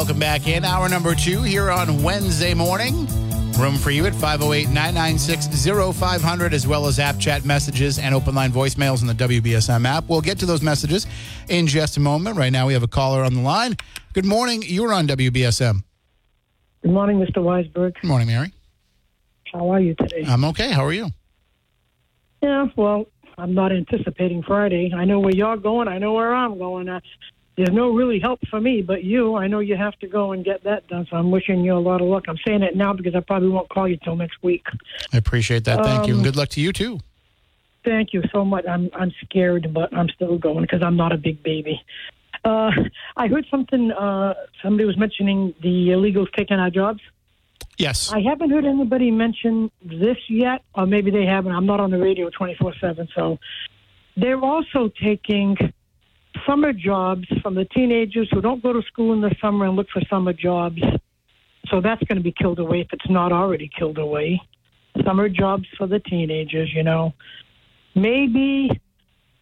Welcome back in hour number two here on Wednesday morning. Room for you at 508 996 0500, as well as app chat messages and open line voicemails in the WBSM app. We'll get to those messages in just a moment. Right now, we have a caller on the line. Good morning. You're on WBSM. Good morning, Mr. Weisberg. Good morning, Mary. How are you today? I'm okay. How are you? yeah, well, I'm not anticipating Friday. I know where you're going. I know where I'm going. Uh, there's no really help for me but you. I know you have to go and get that done, so I'm wishing you a lot of luck. I'm saying it now because I probably won't call you till next week. I appreciate that. Thank you. And Um, good luck to you, too. Thank you so much. I'm I'm scared, but I'm still going because I'm not a big baby. Uh, I heard something. Uh, somebody was mentioning the illegals taking our jobs. Yes. I haven't heard anybody mention this yet, or maybe they haven't. I'm not on the radio 24 7. So they're also taking summer jobs from the teenagers who don't go to school in the summer and look for summer jobs. So that's going to be killed away if it's not already killed away. Summer jobs for the teenagers, you know. Maybe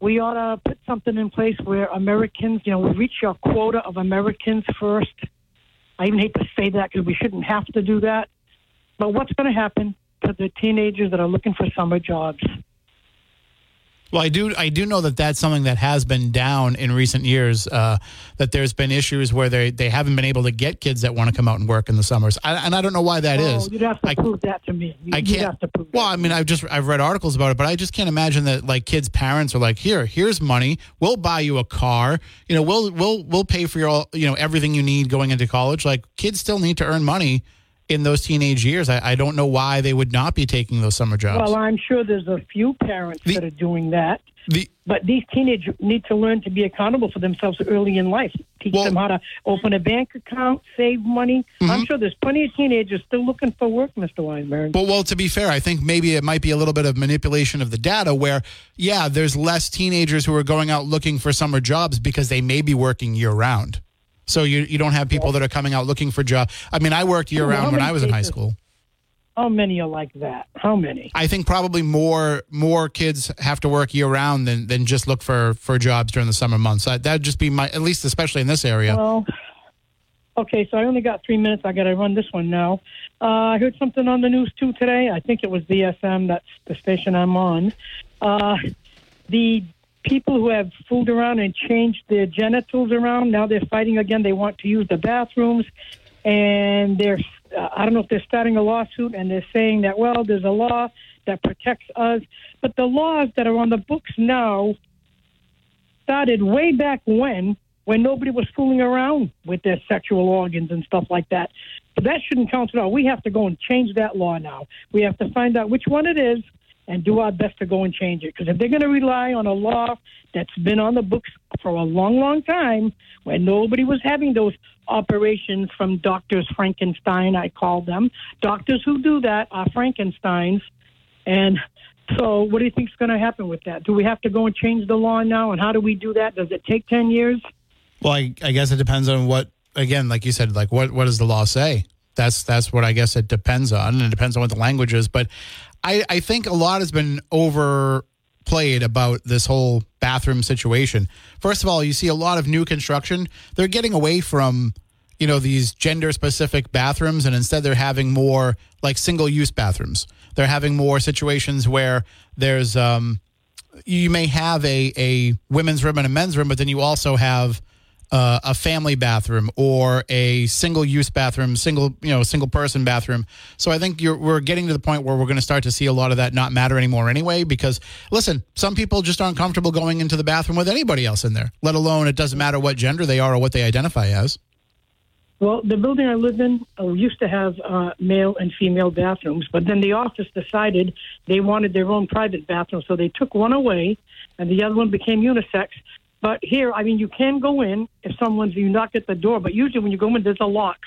we ought to put something in place where Americans, you know, we reach our quota of Americans first. I even hate to say that because we shouldn't have to do that. But what's going to happen to the teenagers that are looking for summer jobs? Well, I do. I do know that that's something that has been down in recent years. Uh, that there's been issues where they, they haven't been able to get kids that want to come out and work in the summers, I, and I don't know why that is. you'd have to I- prove that to me. You, I You'd can't. have to prove Well. I mean, I've just I've read articles about it, but I just can't imagine that like kids' parents are like, here, here's money. We'll buy you a car. You know, we'll we'll we'll pay for your you know everything you need going into college. Like kids still need to earn money in those teenage years. I, I don't know why they would not be taking those summer jobs. Well, I'm sure there's a few parents The- that are doing that. the But these teenagers need to learn to be accountable for themselves early in life. Teach Well- them how to open a bank account, save money. Mm-hmm. I'm sure there's plenty of teenagers still looking for work, Mr. Weinberg. But well, to be fair, I think maybe it might be a little bit of manipulation of the data where, yeah, there's less teenagers who are going out looking for summer jobs because they may be working year round. So you you don't have people that are coming out looking for jobs. I mean, I worked year round when I was in high school. How many are like that? How many? I think probably more more kids have to work year round than than just look for for jobs during the summer months. That that'd just be my at least especially in this area. Well, okay, so I only got three minutes. I got to run this one now. Uh, I heard something on the news too today. I think it was VSM. That's the station I'm on. Uh, the people who have fooled around and changed their genitals around now they're fighting again. They want to use the bathrooms, and they're uh, I don't know if they're starting a lawsuit and they're saying that well, there's a law that protects us, but the laws that are on the books now started way back when, when nobody was fooling around with their sexual organs and stuff like that. But that shouldn't count at all. We have to go and change that law now. We have to find out which one it is and do our best to go and change it. Because if they're going to rely on a law that's been on the books for a long, long time, when nobody was having those operations from doctors Frankenstein, I call them. Doctors who do that are Frankensteins. And So, what do you think is going to happen with that? Do we have to go and change the law now? And how do we do that? Does it take 10 years? Well, I, I guess it depends on what. Again, like you said, like what what does the law say? That's that's what I guess it depends on, and it depends on what the language is. But I I think a lot has been overplayed about this whole bathroom situation. First of all, you see a lot of new construction. They're getting away from you know these gender specific bathrooms and instead they're having more like single use bathrooms they're having more situations where there's um you may have a a women's room and a men's room but then you also have uh, a family bathroom or a single use bathroom single you know single person bathroom so i think we're getting to the point where we're going to start to see a lot of that not matter anymore anyway because listen some people just aren't comfortable going into the bathroom with anybody else in there let alone it doesn't matter what gender they are or what they identify as Well, the building I live in uh, used to have uh, male and female bathrooms, but then the office decided they wanted their own private bathroom, so they took one away, and the other one became unisex. But here, I mean, you can go in if someone's you knock at the door, but usually when you go in, there's a lock,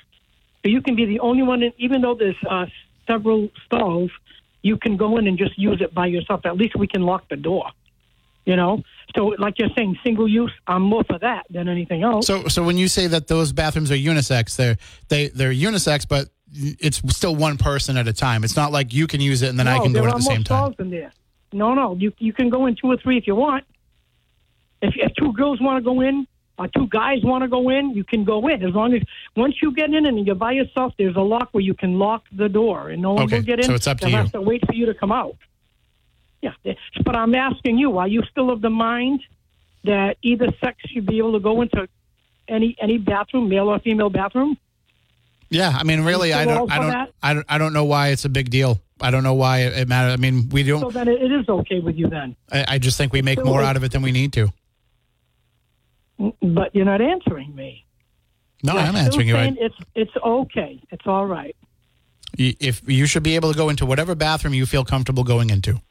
so you can be the only one. In, even though there's uh, several stalls, you can go in and just use it by yourself. At least we can lock the door. You know, so like you're saying, single use. I'm more for that than anything else. So, so when you say that those bathrooms are unisex, they're they they're unisex, but it's still one person at a time. It's not like you can use it and then I can do there it at are the more same time. stalls in there. No, no, you you can go in two or three if you want. If, if two girls want to go in, or two guys want to go in, you can go in as long as once you get in and you're by yourself. There's a lock where you can lock the door, and no one Okay, will get in. so it's up to you. have to wait for you to come out. Yeah, but I'm asking you: Are you still of the mind that either sex should be able to go into any any bathroom, male or female bathroom? Yeah, I mean, really, I don't, I don't, that? I don't, I don't know why it's a big deal. I don't know why it, matters. I mean, we don't. So then it, it is okay with you then. I, I just think we make more out of it than we need to. But you're not answering me. No, You're I'm answering you. I, It's it's okay. It's all right. if you should be able to go into whatever bathroom you feel comfortable going into.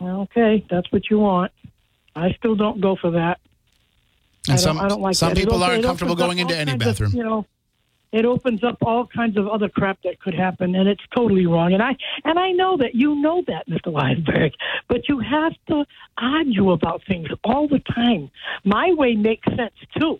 Okay, that's what you want. I still don't go for that. And I some I don't like some that. People op- aren't comfortable going into any kinds of, bathroom. you know, it opens up all kinds of other crap that could happen, and it's totally wrong. And I and I know that you know that, Mr. Weisberg, but you have to argue about things all the time. My way makes sense too.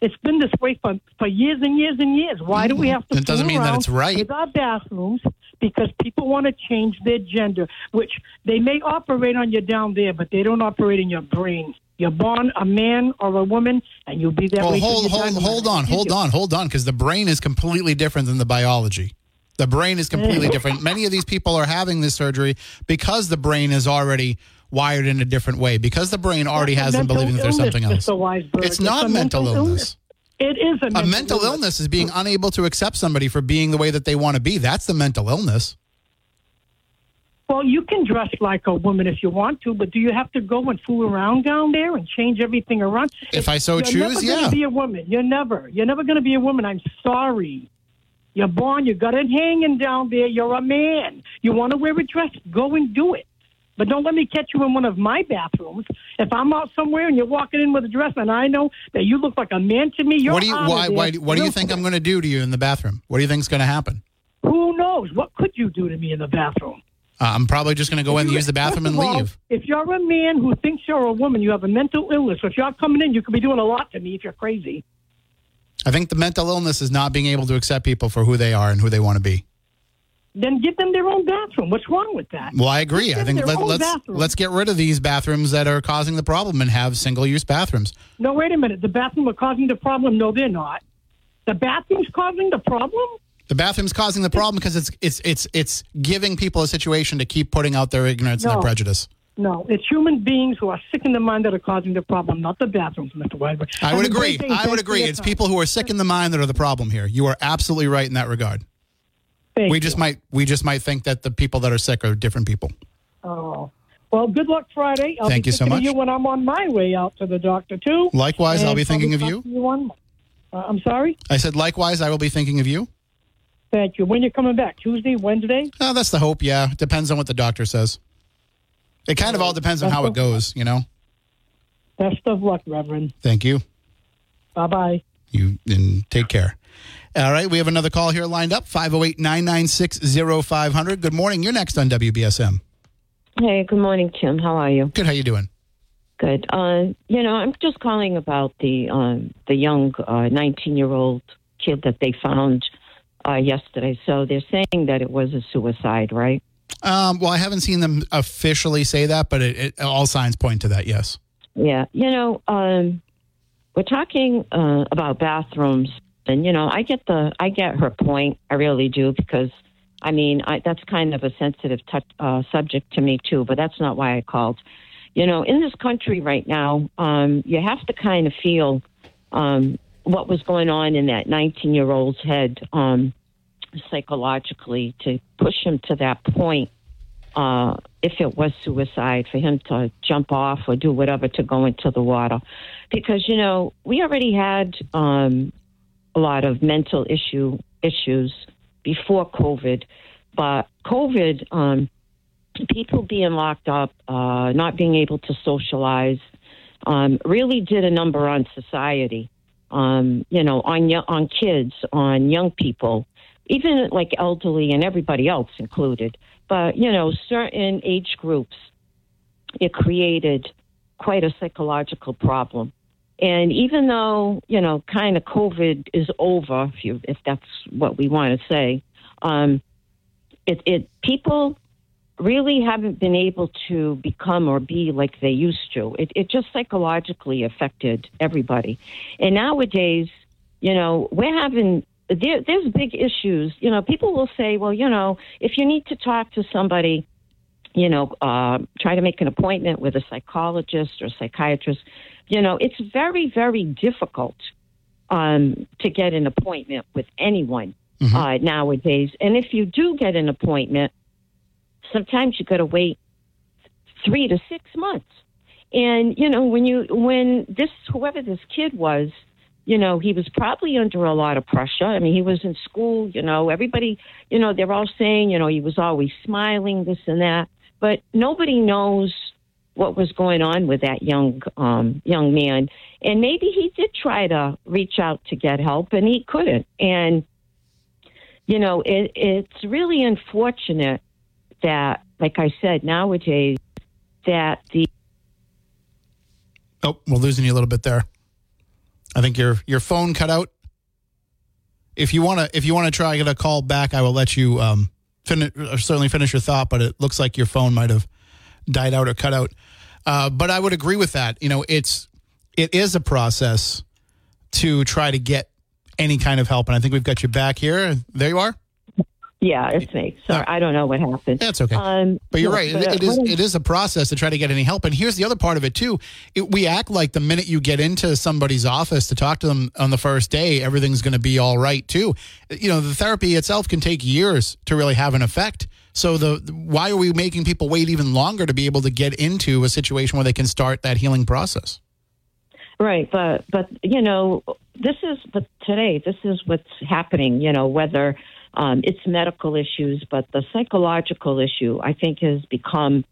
It's been this way for, for years and years and years. Why do we have to? It doesn't mean that it's right. With our bathrooms, because people want to change their gender, which they may operate on you down there, but they don't operate in your brain. You're born a man or a woman, and you'll be that Well, way. hold, hold, hold on, hold on, hold on, because the brain is completely different than the biology. The brain is completely different. Many of these people are having this surgery because the brain is already wired in a different way. Because the brain already has them believing that there's something else. It's not a mental illness. It is a mental, A mental illness is being unable to accept somebody for being the way that they want to be. That's the mental illness. Well, you can dress like a woman if you want to, but do you have to go and fool around down there and change everything around? If I so You're choose, never yeah. Gonna be a woman. You're never. You're never going to be a woman. I'm sorry. You're born. You got it hanging down there. You're a man. You want to wear a dress? Go and do it. But don't let me catch you in one of my bathrooms. If I'm out somewhere and you're walking in with a dress, and I know that you look like a man to me, you're What do you why why what do you think. I'm going to do to you in the bathroom? What do you think is going to happen? Who knows? What could you do to me in the bathroom? Uh, I'm probably just going to go in, and use the bathroom, and all, leave. If you're a man who thinks you're a woman, you have a mental illness. So if you're coming in, you could be doing a lot to me if you're crazy. I think the mental illness is not being able to accept people for who they are and who they want to be. Then give them their own bathroom. What's wrong with that? Well, I agree. I think let, own let's let's get rid of these bathrooms that are causing the problem and have single-use bathrooms. No, wait a minute. The bathroom are causing the problem. No, they're not. The bathroom's causing the problem? The bathroom's causing the problem because it's it's it's it's giving people a situation to keep putting out their ignorance and their prejudice. No, it's human beings who are sick in the mind that are causing the problem, not the bathrooms, Mr. Weisberg. I would agree. I would agree. It's people who are sick in the mind that are the problem here. You are absolutely right in that regard. Thank we you. just might we just might think that the people that are sick are different people. Oh. Well, good luck Friday. I'll Thank you so much. you when I'm on my way out to the doctor, too. Likewise, I'll be thinking of you. to on- uh, I'm sorry? I said likewise, I will be thinking of you. Thank you. When you're coming back? Tuesday, Wednesday? Oh, that's the hope. Yeah, depends on what the doctor says. It kind of all depends on how it goes. You know. Best of luck, Reverend. Thank you. Bye bye. You and take care. All right, we have another call here lined up 508 996 0500. Good morning. You're next on WBSM. Hey, good morning, Tim. How are you? Good. How you doing? Good. Uh, you know, I'm just calling about the um, the young 19 uh, year old kid that they found uh, yesterday. So they're saying that it was a suicide, right? Um, well, I haven't seen them officially say that, but it, it, all signs point to that. Yes. Yeah. You know, um, we're talking uh, about bathrooms, and you know, I get the I get her point. I really do because. I mean, I, that's kind of a sensitive uh, subject to me too, but that's not why I called. You know, in this country right now, um, you have to kind of feel um, what was going on in that 19 year old's head um, psychologically to push him to that point. Uh, if it was suicide, for him to jump off or do whatever to go into the water, because you know we already had um, a lot of mental issue issues before COVID, but COVID, um, people being locked up, uh, not being able to socialize, um, really did a number on society um, you know, on on kids, on young people, even like elderly and everybody else included. But you know, certain age groups, it created quite a psychological problem. And even though you know, kind of COVID is over, if you if that's what we want to say, um, it, it people really haven't been able to become or be like they used to. It, it just psychologically affected everybody. And nowadays, you know, we're having there, there's big issues. You know, people will say, well, you know, if you need to talk to somebody, you know, uh, try to make an appointment with a psychologist or psychiatrist. You know, it's very, very difficult um, to get an appointment with anyone mm-hmm. uh, nowadays. And if you do get an appointment, sometimes you got to wait three to six months. And you know, when you when this whoever this kid was, you know, he was probably under a lot of pressure. I mean, he was in school. You know, everybody, you know, they're all saying, you know, he was always smiling, this and that. But nobody knows what was going on with that young um, young man. And maybe he did try to reach out to get help, and he couldn't. And you know, it, it's really unfortunate that, like I said, nowadays, that the. Oh, we're losing you a little bit there. I think your your phone cut out. If you want to, if you want to try get a call back, I will let you um, finish, certainly finish your thought. But it looks like your phone might have died out or cut out. Uh, but I would agree with that. You know, it's it is a process to try to get any kind of help, and I think we've got you back here. There you are. Yeah, it's me. Sorry, I don't know what happened. That's okay. Um, but you're right. But, it, it is it is a process to try to get any help. And here's the other part of it too. It, we act like the minute you get into somebody's office to talk to them on the first day, everything's going to be all right too. You know, the therapy itself can take years to really have an effect. So the why are we making people wait even longer to be able to get into a situation where they can start that healing process? Right, but but you know, this is but today this is what's happening. You know, whether um, it's medical issues, but the psychological issue, I think, has become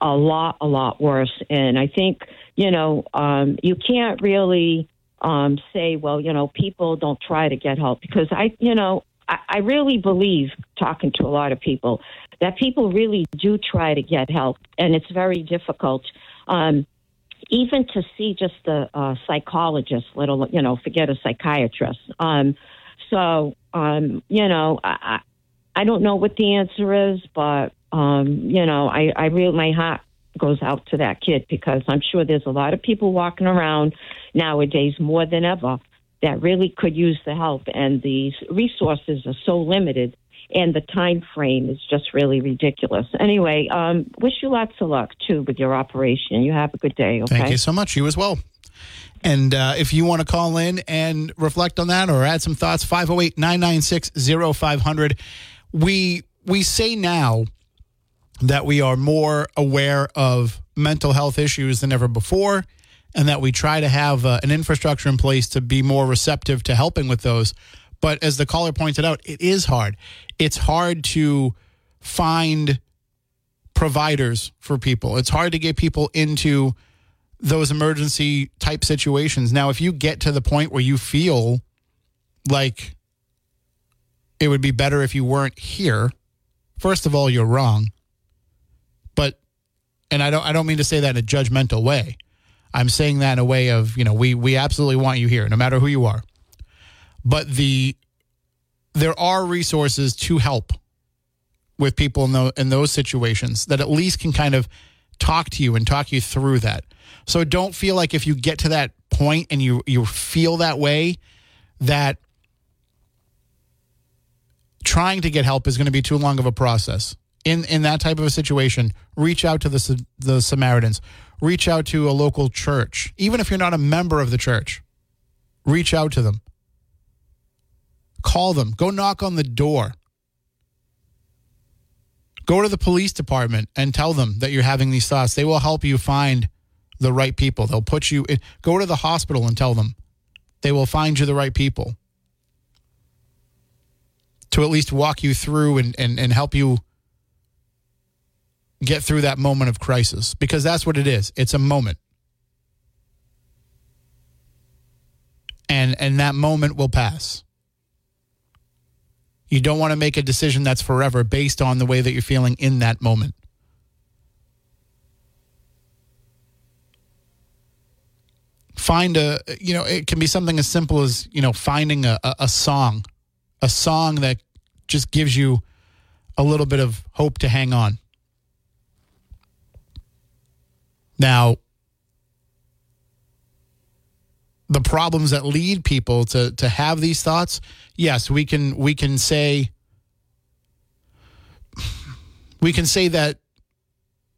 a lot, a lot worse. And I think, you know, um, you can't really um, say, well, you know, people don't try to get help because I, you know, I, I really believe, talking to a lot of people, that people really do try to get help, and it's very difficult. Um, even to see just a, a psychologist, little, you know, forget a psychiatrist. Um, so, um, you know, I, I don't know what the answer is, but, um, you know, I, I really, my heart goes out to that kid because I'm sure there's a lot of people walking around nowadays more than ever that really could use the help and these resources are so limited and the time frame is just really ridiculous. Anyway, um, wish you lots of luck too with your operation. You have a good day. Okay. Thank you so much. You as well. And uh, if you want to call in and reflect on that or add some thoughts, 508 996 0500. We, say now that we are more aware of mental health issues than ever before, and that we try to have uh, an infrastructure in place to be more receptive to helping with those. But as the caller pointed out, it is hard. It's hard to find providers for people, it's hard to get people into those emergency type situations. Now, if you get to the point where you feel like it would be better if you weren't here. First of all, you're wrong. But and I don't I don't mean to say that in a judgmental way. I'm saying that in a way of, you know, we we absolutely want you here no matter who you are. But the there are resources to help with people in, the, in those situations that at least can kind of talk to you and talk you through that. So don't feel like if you get to that point and you you feel that way that trying to get help is going to be too long of a process. In in that type of a situation, reach out to the the Samaritans. Reach out to a local church, even if you're not a member of the church. Reach out to them. Call them. Go knock on the door. Go to the police department and tell them that you're having these thoughts. They will help you find the right people. They'll put you in, go to the hospital and tell them. They will find you the right people to at least walk you through and, and, and help you get through that moment of crisis because that's what it is. It's a moment. And and that moment will pass. You don't want to make a decision that's forever based on the way that you're feeling in that moment. Find a, you know, it can be something as simple as, you know, finding a, a, a song, a song that just gives you a little bit of hope to hang on. Now, the problems that lead people to to have these thoughts yes we can we can say we can say that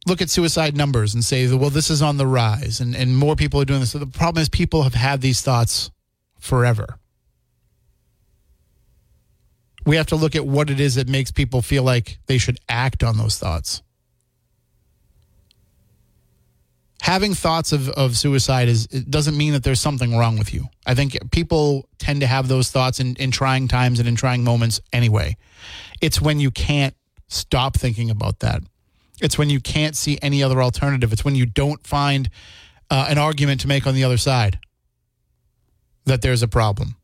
look at suicide numbers and say well this is on the rise and and more people are doing this. So the problem is people have had these thoughts forever. We have to look at what it is that makes people feel like they should act on those thoughts having thoughts of, of suicide is it doesn't mean that there's something wrong with you. I think people tend to have those thoughts in, in trying times and in trying moments anyway. It's when you can't stop thinking about that. It's when you can't see any other alternative. It's when you don't find uh, an argument to make on the other side that there's a problem.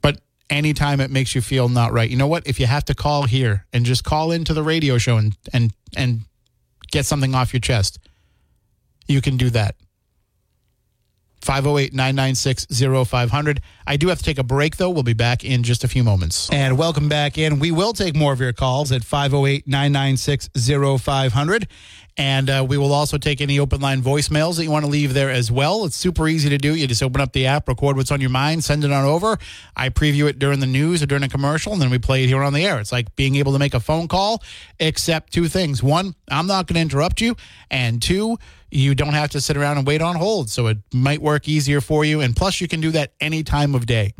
But anytime it makes you feel not right, you know what? If you have to call here and just call into the radio show and and and get something off your chest, you can do that. 508 996 0500. I do have to take a break, though. We'll be back in just a few moments. And welcome back in. We will take more of your calls at 508 996 0500. And uh, we will also take any open line voicemails that you want to leave there as well. It's super easy to do. You just open up the app, record what's on your mind, send it on over. I preview it during the news or during a commercial, and then we play it here on the air. It's like being able to make a phone call, except two things. One, I'm not going to interrupt you. And two, you don't have to sit around and wait on hold. So it might work easier for you. And plus, you can do that any time of day.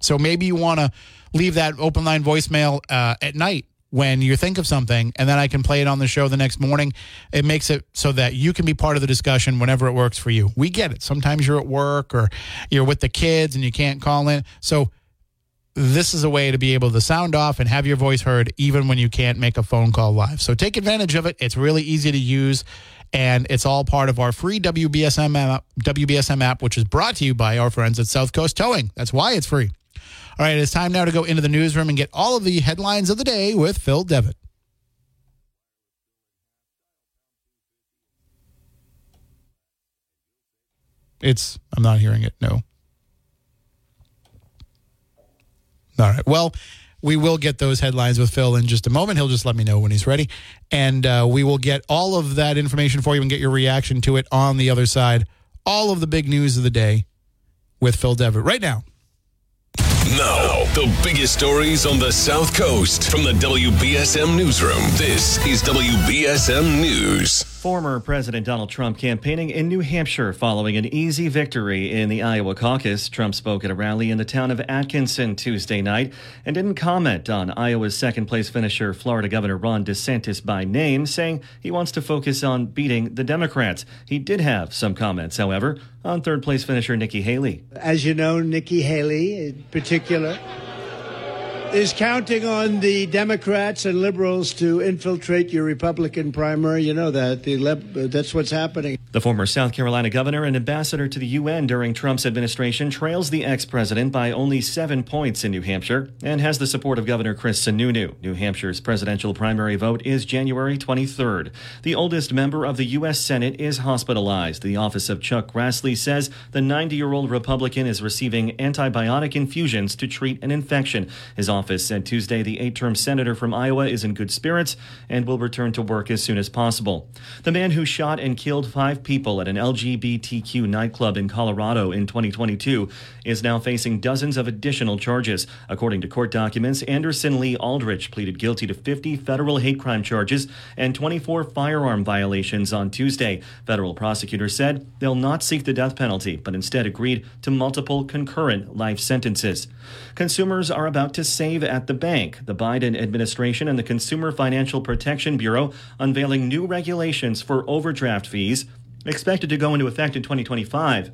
So maybe you want to leave that open line voicemail uh, at night when you think of something and then I can play it on the show the next morning. It makes it so that you can be part of the discussion whenever it works for you. We get it. Sometimes you're at work or you're with the kids and you can't call in. So this is a way to be able to sound off and have your voice heard even when you can't make a phone call live. So take advantage of it. It's really easy to use and it's all part of our free WBSM app, WBSM app which is brought to you by our friends at South Coast Towing. That's why it's free. All right, it's time now to go into the newsroom and get all of the headlines of the day with Phil Devitt. It's, I'm not hearing it, no. All right, well, we will get those headlines with Phil in just a moment. He'll just let me know when he's ready. And uh, we will get all of that information for you and get your reaction to it on the other side. All of the big news of the day with Phil Devitt right now. Now, the biggest stories on the South Coast from the WBSM Newsroom. This is WBSM News. Former President Donald Trump campaigning in New Hampshire following an easy victory in the Iowa caucus. Trump spoke at a rally in the town of Atkinson Tuesday night and didn't comment on Iowa's second place finisher, Florida Governor Ron DeSantis by name, saying he wants to focus on beating the Democrats. He did have some comments, however, on third place finisher Nikki Haley. As you know, Nikki Haley in particular is counting on the Democrats and liberals to infiltrate your Republican primary. You know that. The that's what's happening. The former South Carolina governor and ambassador to the UN during Trump's administration trails the ex president by only seven points in New Hampshire and has the support of Governor Chris Sununu. New Hampshire's presidential primary vote is January 23rd. The oldest member of the U.S. Senate is hospitalized. The office of Chuck Grassley says the 90 year old Republican is receiving antibiotic infusions to treat an infection. His office office said Tuesday the eight term senator from Iowa is in good spirits and will return to work as soon as possible. The man who shot and killed five people at an LGBTQ nightclub in Colorado in 2022 is now facing dozens of additional charges. According to court documents, Anderson Lee Aldrich pleaded guilty to 50 federal hate crime charges and 24 firearm violations on Tuesday. Federal prosecutors said they'll not seek the death penalty, but instead agreed to multiple concurrent life sentences. Consumers are about to save at the bank. The Biden administration and the Consumer Financial Protection Bureau unveiling new regulations for overdraft fees expected to go into effect in 2025.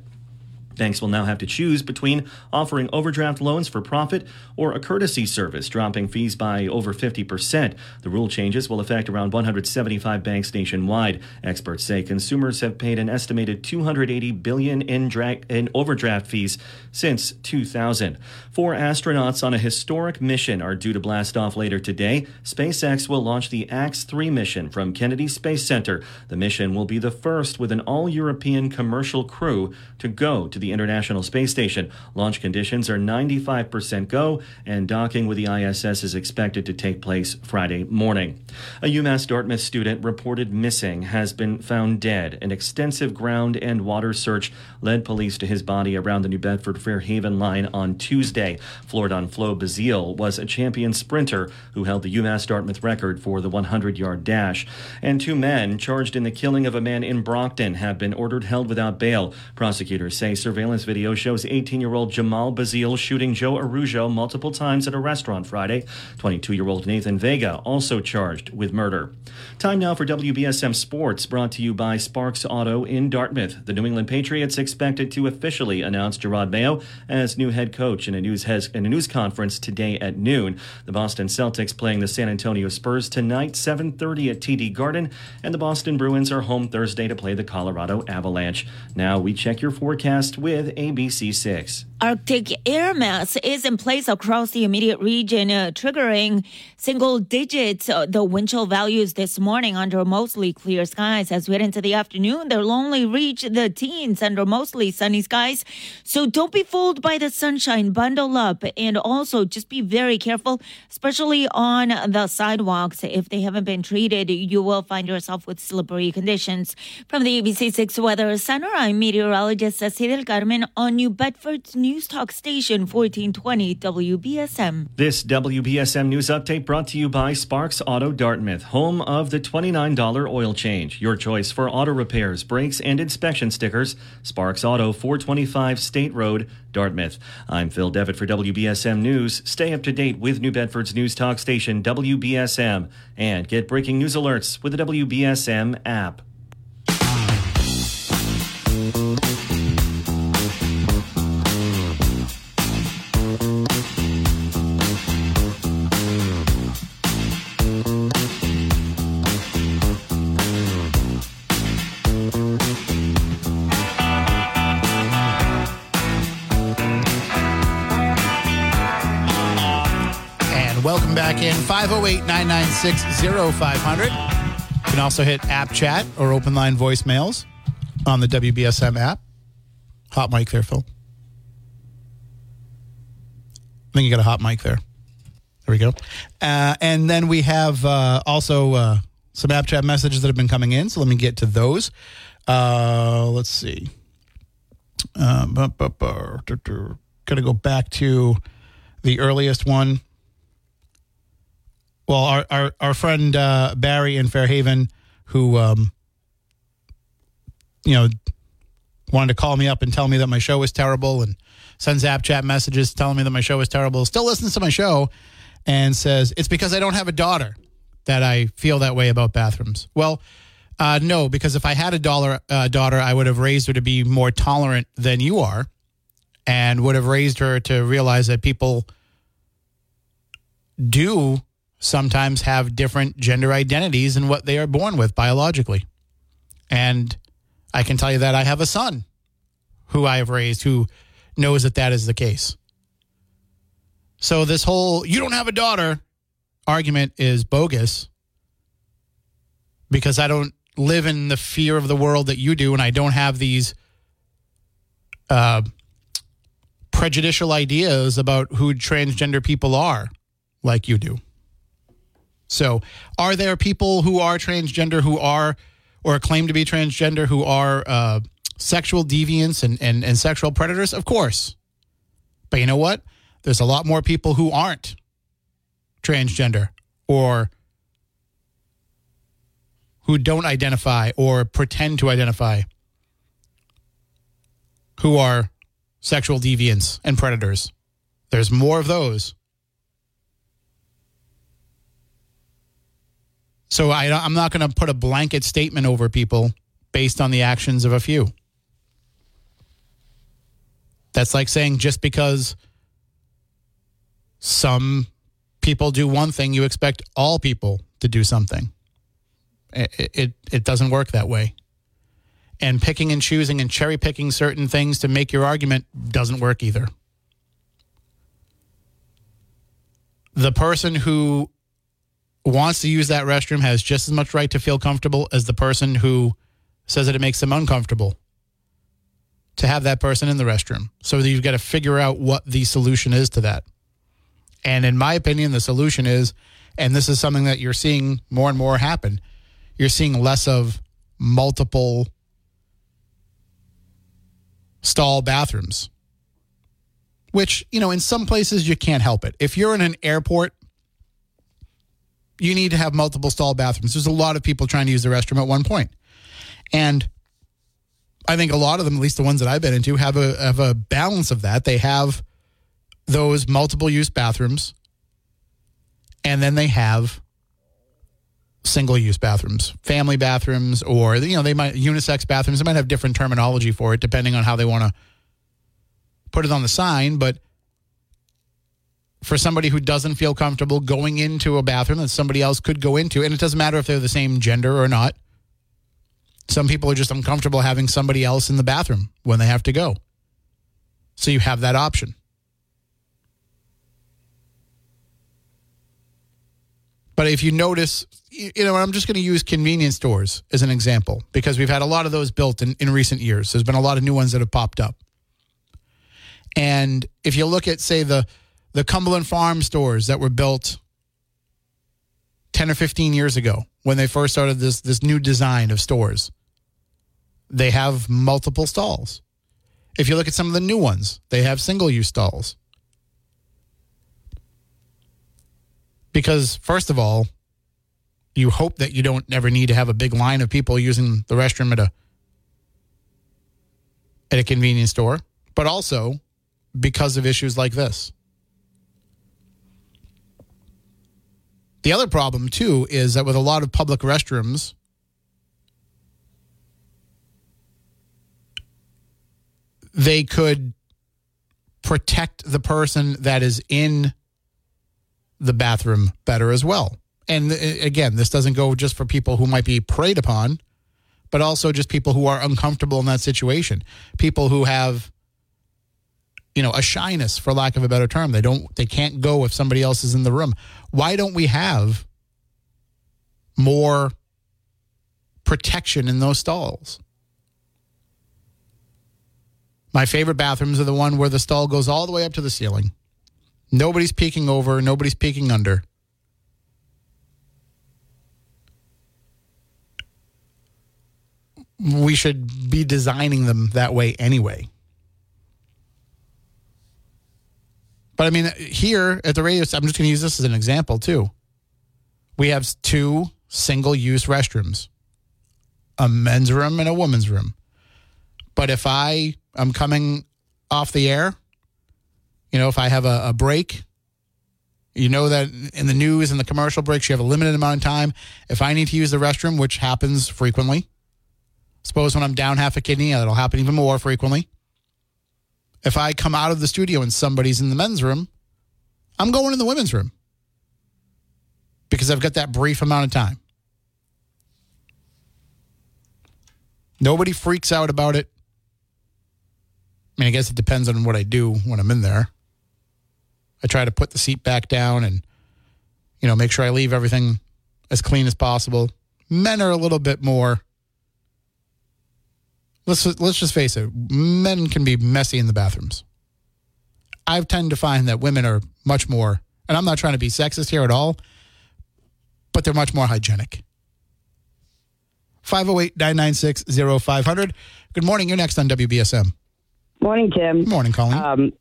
Banks will now have to choose between offering overdraft loans for profit or a courtesy service, dropping fees by over 50%. The rule changes will affect around 175 banks nationwide. Experts say consumers have paid an estimated 280 billion in, dra- in overdraft fees since 2000. Four astronauts on a historic mission are due to blast off later today. SpaceX will launch the AX-3 mission from Kennedy Space Center. The mission will be the first with an all-European commercial crew to go to the International Space Station. Launch conditions are 95% go, and docking with the ISS is expected to take place Friday morning. A UMass Dartmouth student reported missing has been found dead. An extensive ground and water search led police to his body around the New Bedford Fairhaven line on Tuesday. Floridon Flo Bazile was a champion sprinter who held the UMass Dartmouth record for the 100 yard dash. And two men charged in the killing of a man in Brockton have been ordered held without bail. Prosecutors say surveillance video shows 18 year old Jamal Bazil shooting Joe Araujo multiple times at a restaurant Friday. 22 year old Nathan Vega also charged with murder. Time now for WBSM Sports, brought to you by Sparks Auto in Dartmouth. The New England Patriots expected to officially announce Jerod Mayo as new head coach in a news in a news conference today at noon. The Boston Celtics playing the San Antonio Spurs tonight, 7:30 at TD Garden, and the Boston Bruins are home Thursday to play the Colorado Avalanche. Now we check your forecast with ABC6. Arctic air mass is in place across the immediate region, uh, triggering single digits uh, the wind chill values this morning under mostly clear skies. As we head into the afternoon, they'll only reach the teens under mostly sunny skies. So don't be fooled by the sunshine. Bundle up and also just be very careful, especially on the sidewalks. If they haven't been treated, you will find yourself with slippery conditions. From the ABC6 Weather Center, I'm meteorologist Ceci del Carmen on New Bedford's News Talk Station 1420 WBSM. This WBSM News Update brought to you by Sparks Auto Dartmouth, home of the $29 oil change. Your choice for auto repairs, brakes, and inspection stickers. Sparks Auto, 425 State Road, Dartmouth. I'm Phil Devitt for WBSM News. Stay up to date with New Bedford's News Talk Station, WBSM, and get breaking news alerts with the WBSM app. 508 996 0500. You can also hit app chat or open line voicemails on the WBSM app. Hot mic there, Phil. I think you got a hot mic there. There we go. Uh, and then we have uh, also uh, some app chat messages that have been coming in. So let me get to those. Uh, let's see. Uh, Got to go back to the earliest one well, our our, our friend uh, Barry in Fairhaven, who um, you know wanted to call me up and tell me that my show was terrible, and sends chat messages telling me that my show is terrible. Still listens to my show, and says it's because I don't have a daughter that I feel that way about bathrooms. Well. Uh, no, because if I had a dollar, uh, daughter, I would have raised her to be more tolerant than you are, and would have raised her to realize that people do sometimes have different gender identities than what they are born with biologically. And I can tell you that I have a son who I have raised who knows that that is the case. So this whole you don't have a daughter argument is bogus because I don't live in the fear of the world that you do and I don't have these uh, prejudicial ideas about who transgender people are like you do. So, are there people who are transgender who are or claim to be transgender who are uh, sexual deviants and, and, and sexual predators? Of course. But you know what? There's a lot more people who aren't transgender or who don't identify or pretend to identify who are sexual deviants and predators. There's more of those. So I, I'm not going to put a blanket statement over people based on the actions of a few. That's like saying just because some people do one thing, you expect all people to do something. It, it, it doesn't work that way. And picking and choosing and cherry picking certain things to make your argument doesn't work either. The person who wants to use that restroom has just as much right to feel comfortable as the person who says that it makes them uncomfortable to have that person in the restroom. So you've got to figure out what the solution is to that. And in my opinion, the solution is, and this is something that you're seeing more and more happen, you're seeing less of multiple stall bathrooms, which, you know, in some places you can't help it. If you're in an airport, you need to have multiple stall bathrooms. There's a lot of people trying to use the restroom at one point. And I think a lot of them, at least the ones that I've been into, have a have a balance of that. They have those multiple use bathrooms, and then they have single use bathrooms, family bathrooms, or you know they might unisex bathrooms. They might have different terminology for it depending on how they want to put it on the sign. But for somebody who doesn't feel comfortable going into a bathroom that somebody else could go into, and it doesn't matter if they're the same gender or not. Some people are just uncomfortable having somebody else in the bathroom when they have to go. So you have that option. But if you notice, you know, I'm just going to use convenience stores as an example because we've had a lot of those built in, in recent years. There's been a lot of new ones that have popped up. And if you look at, say, the the Cumberland Farm stores that were built 10 or 15 years ago when they first started this this new design of stores, they have multiple stalls. If you look at some of the new ones, they have single use stalls. Because, first of all, you hope that you don't ever need to have a big line of people using the restroom at a at a convenience store, but also because of issues like this. The other problem too is that with a lot of public restrooms, they could protect the person that is in the bathroom better as well. And uh, again, this doesn't go just for people who might be preyed upon, but also just people who are uncomfortable in that situation. People who have you know, a shyness for lack of a better term. They don't they can't go if somebody else is in the room. Why don't we have more protection in those stalls? My favorite bathrooms are the one where the stall goes all the way up to the ceiling. Nobody's peeking over, nobody's peeking under. We should be designing them that way anyway. But I mean, here at the radio, I'm just going to use this as an example too. We have two single use restrooms a men's room and a woman's room. But if I am coming off the air, you know, if I have a, a break, you know that in the news and the commercial breaks, you have a limited amount of time. If I need to use the restroom, which happens frequently, suppose when I'm down half a kidney, that'll happen even more frequently. If I come out of the studio and somebody's in the men's room, I'm going in the women's room. because I've got that brief amount of time. Nobody freaks out about it. I mean, I guess it depends on what I do when I'm in there. I try to put the seat back down and, you know, make sure I leave everything as clean as possible. Men are a little bit more. Let's let's just face it. Men can be messy in the bathrooms. I tend to find that women are much more, and I'm not trying to be sexist here at all, but they're much more hygienic. 508 996 0500. Good morning. You're next on WBSM. Morning, Tim. Good morning, Colleen. Um,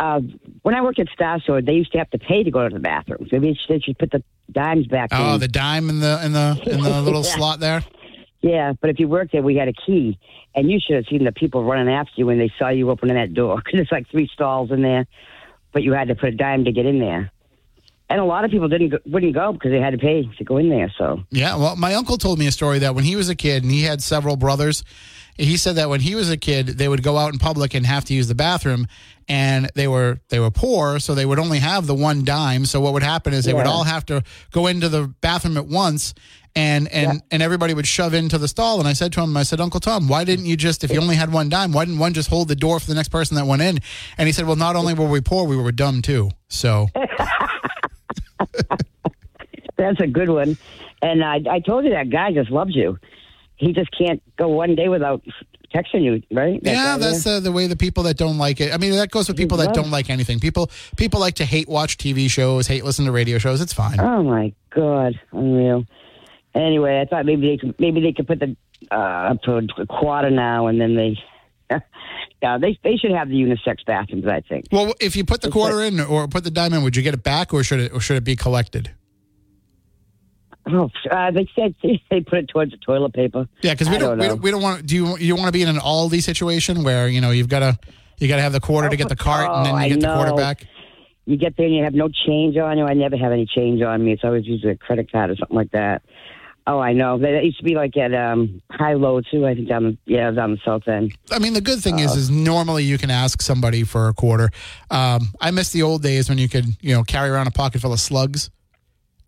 uh, when I worked at Star they used to have to pay to go to the bathroom. Maybe they should put the dimes back oh, in. the dime in the in the in the little Yeah. slot there. Yeah, but if you worked there, we had a key, and you should have seen the people running after you when they saw you opening that door because it's like three stalls in there, but you had to put a dime to get in there. And a lot of people didn't go, wouldn't go because they had to pay to go in there. So Yeah, well, my uncle told me a story that when he was a kid and he had several brothers, he said that when he was a kid, they would go out in public and have to use the bathroom, and they were they were poor, so they would only have the one dime. So what would happen is they would all have to go into the bathroom at once. And and and everybody would shove into the stall. And I said to him, I said, Uncle Tom, why didn't you just, if you only had one dime, why didn't one just hold the door for the next person that went in? And he said, Well, not only were we poor, we were dumb too. So that's a good one. And I, I told you that guy just loves you. He just can't go one day without texting you, right? Yeah, that's the, the way the people that don't like it. I mean, that goes with people that don't like anything. People people like to hate watch TV shows, hate listen to radio shows. It's fine. Oh my god, unreal. Anyway, I thought maybe they could, maybe they could put the uh, up to a quarter now, and then they. yeah, they they should have the unisex bathrooms. I think. Well, if you put the quarter in or put the dime in, would you get it back or should it or should it be collected? Oh, uh, they said they put it towards the toilet paper. Yeah, because we we don't we don't want do you you want to be in an Aldi situation where you know you've got to you got to have the quarter to get the cart and then Oh, you get the quarter back. You get there and you have no change on you. I never have any change on me. It's always usually a credit card or something like that. Oh, I know. That used to be like at um, high low too. I think down the yeah down the south end. I mean, the good thing is, is normally you can ask somebody for a quarter. Um, I miss the old days when you could, you know, carry around a pocket full of slugs.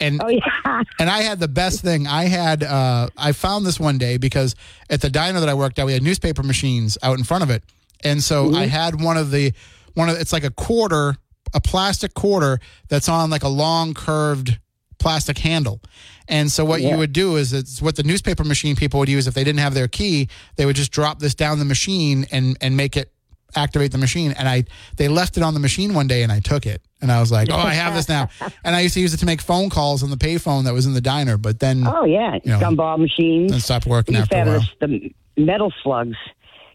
And Oh yeah. and I had the best thing. I had uh, I found this one day because at the diner that I worked at, we had newspaper machines out in front of it, and so I had one of the one of it's like a quarter, a plastic quarter that's on like a long curved plastic handle. And so what you would do is it's what the newspaper machine people would use if they didn't have their key, they would just drop this down the machine and and make it activate the machine. And I they left it on the machine one day and I took it. And I was like, "Oh, I have this now." And I used to use it to make phone calls on the payphone that was in the diner, but then Oh yeah, You know, gumball machines. then stopped working we used after to a while. this, the metal slugs.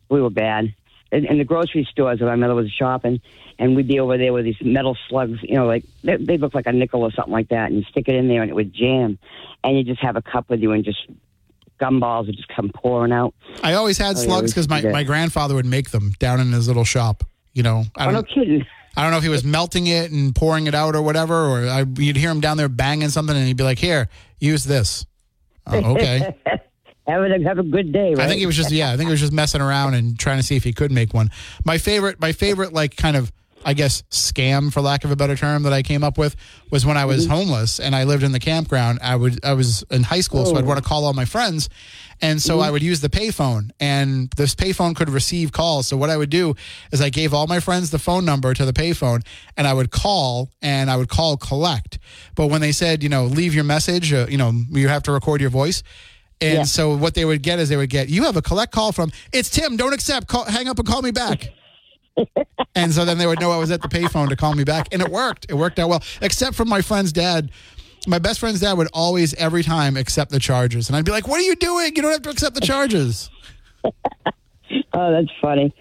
We were bad. In, in the grocery stores when my mother was shopping, and we'd be over there with these metal slugs, you know, like they, they look like a nickel or something like that, and you stick it in there and it would jam, and you just have a cup with you and just gumballs would just come pouring out. I always had Oh, slugs because my, do that. my grandfather would make them down in his little shop. You know, I Oh, don't no kidding. I don't know if he was melting it and pouring it out or whatever, or I, you'd hear him down there banging something, and he'd be like, "Here, use this." Oh, okay. Have a, have a good day, right? I think he was just yeah, I think he was just messing around and trying to see if he could make one. My favorite my favorite like kind of I guess scam for lack of a better term that I came up with was when I was homeless and I lived in the campground. I would I was in high school so I'd want to call all my friends and so I would use the payphone and this payphone could receive calls. So what I would do is I gave all my friends the phone number to the payphone and I would call and I would call collect. But when they said, you know, leave your message, uh, you know, you have to record your voice. And Yeah. so what they would get is they would get, you have a collect call from, it's Tim, don't accept, call, hang up and call me back. and so then they would know I was at the payphone to call me back. And it worked. It worked out well, except for my friend's dad. My best friend's dad would always, every time, accept the charges. And I'd be like, what are you doing? You don't have to accept the charges. Oh, that's funny.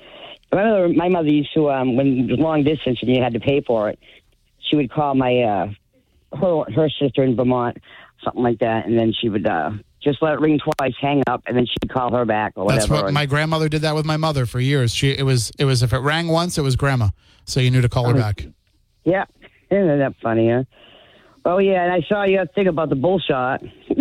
My mother, my mother used to, um, when it was long distance and you had to pay for it, she would call my uh, her her sister in Vermont, something like that, and then she would uh, just let it ring twice, hang up, and then she'd call her back or whatever. That's what my grandmother did that with my mother for years. She it was it was if it rang once, it was grandma. So you knew to call her back. yeah, isn't that funny? Huh? Oh yeah, and I saw your thing about the bull shot.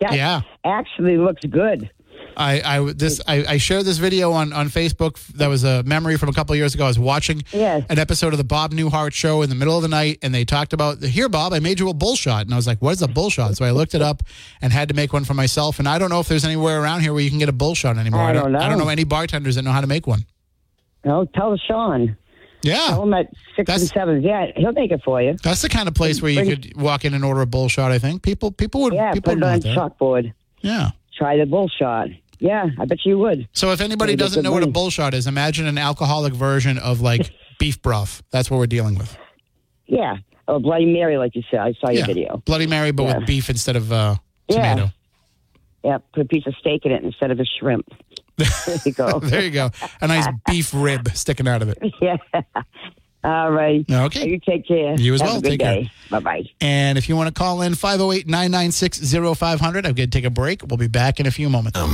Yeah. actually looks good. I, I this I, I shared this video on, on Facebook that was a memory from a couple of years ago. I was watching Yes. an episode of the Bob Newhart show in the middle of the night, and they talked about here, Bob, I made you a bull shot, and I was like, what is a bull shot? So I looked it up and had to make one for myself. And I don't know if there's anywhere around here where you can get a bull shot anymore. I don't know. I don't know. any bartenders that know how to make one. No, tell Sean. Yeah. Tell him at six and seven. Yeah, he'll make it for you. That's the kind of place where you Bring- could walk in and order a bull shot. I think people people would Yeah, people put would it on chalkboard. Yeah. Try the bull shot. Yeah, I bet you would. So if anybody Pretty good doesn't know what a money. bull shot is, imagine an alcoholic version of like beef broth. That's what we're dealing with. Yeah. Oh, Bloody Mary, like you said. I saw your Yeah. video. Bloody Mary, but Yeah. with beef instead of uh, Yeah. tomato. Yeah, put a piece of steak in it instead of a shrimp. There you go. There you go. A nice beef rib sticking out of it. yeah. All right. Okay. You take care. You as Have well. A good Take care. Bye bye. And if you want to call in 508 996 0500, I'm going to take a break. We'll be back in a few moments. Jenny,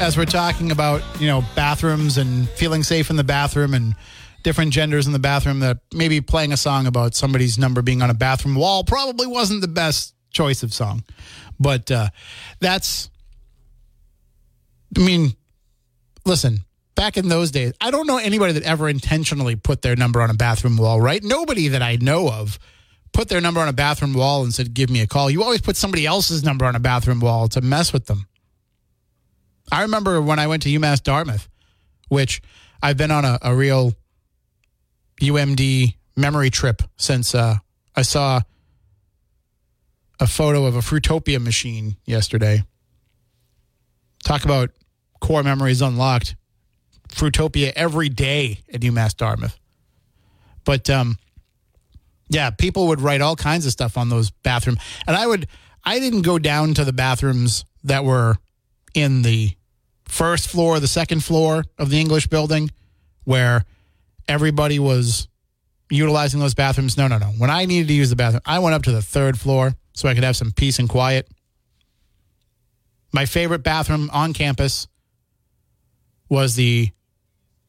as we're talking about, you know, bathrooms and feeling safe in the bathroom and different genders in the bathroom, that maybe playing a song about somebody's number being on a bathroom wall probably wasn't the best choice of song. But uh, that's, I mean, listen, back in those days, I don't know anybody that ever intentionally put their number on a bathroom wall, right? Nobody that I know of put their number on a bathroom wall and said, give me a call. You always put somebody else's number on a bathroom wall to mess with them. I remember when I went to UMass Dartmouth, which I've been on a, a real UMD memory trip since uh, I saw a photo of a Fruitopia machine yesterday. Talk about core memories unlocked. Fruitopia every day at UMass Dartmouth. But um, yeah, people would write all kinds of stuff on those bathroom, and I would. I didn't go down to the bathrooms that were in the first floor, the second floor of the English building, where everybody was utilizing those bathrooms. No, no, no. When I needed to use the bathroom, I went up to the third floor so I could have some peace and quiet. My favorite bathroom on campus was the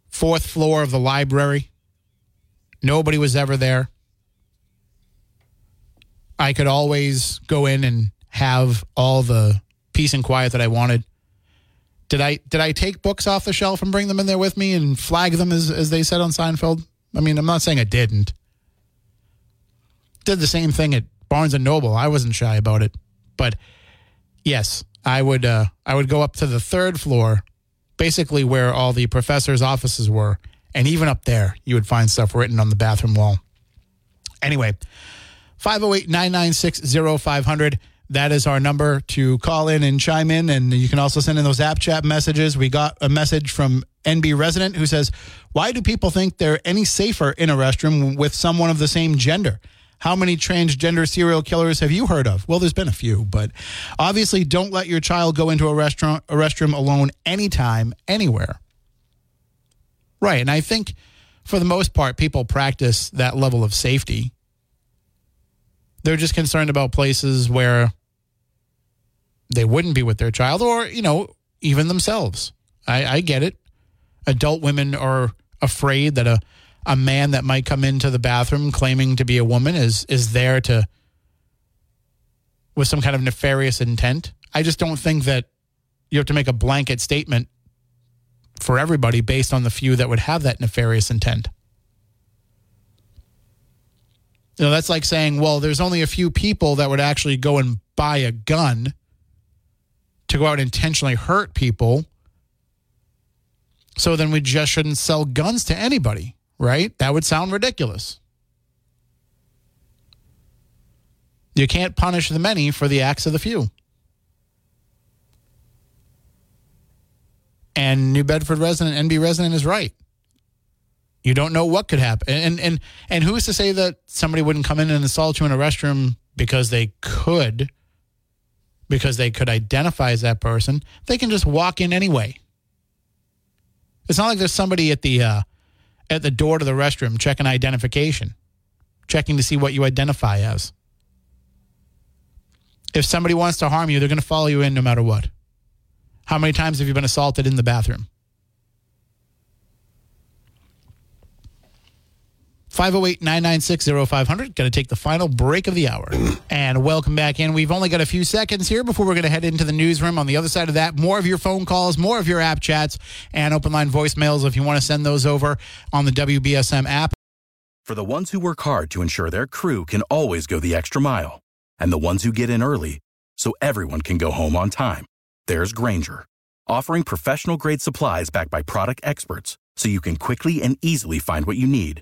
fourth floor of the library. Nobody was ever there. I could always go in and have all the peace and quiet that I wanted. Did I did I take books off the shelf and bring them in there with me and flag them as as they said on Seinfeld? I mean, I'm not saying I didn't. Did the same thing at Barnes and Noble. I wasn't shy about it. But yes, I would uh I would go up to the third floor, basically where all the professors' offices were, and even up there you would find stuff written on the bathroom wall. Anyway, 508 996 0500. That is our number to call in and chime in. And you can also send in those app chat messages. We got a message from NB Resident who says, Why do people think they're any safer in a restroom with someone of the same gender? How many transgender serial killers have you heard of? Well, there's been a few, but obviously don't let your child go into a restaurant a restroom alone anytime, anywhere. Right. And I think for the most part, people practice that level of safety. They're just concerned about places where they wouldn't be with their child or, you know, even themselves. I, I get it. Adult women are afraid that a, a man that might come into the bathroom claiming to be a woman is is there to with some kind of nefarious intent. I just don't think that you have to make a blanket statement for everybody based on the few that would have that nefarious intent. You know, that's like saying, well, there's only a few people that would actually go and buy a gun to go out and intentionally hurt people. So then we just shouldn't sell guns to anybody, right? That would sound ridiculous. You can't punish the many for the acts of the few. And New Bedford resident, NB resident is right. You don't know what could happen. And and and who's to say that somebody wouldn't come in and assault you in a restroom because they could because they could identify as that person. They can just walk in anyway. It's not like there's somebody at the uh, at the door to the restroom checking identification, checking to see what you identify as. If somebody wants to harm you, they're going to follow you in no matter what. How many times have you been assaulted in the bathroom? 508 996 0500. Going to take the final break of the hour. And welcome back in. We've only got a few seconds here before we're going to head into the newsroom. On the other side of that, more of your phone calls, more of your app chats, and open line voicemails if you want to send those over on the WBSM app. For the ones who work hard to ensure their crew can always go the extra mile, and the ones who get in early so everyone can go home on time, there's Grainger, offering professional grade supplies backed by product experts so you can quickly and easily find what you need.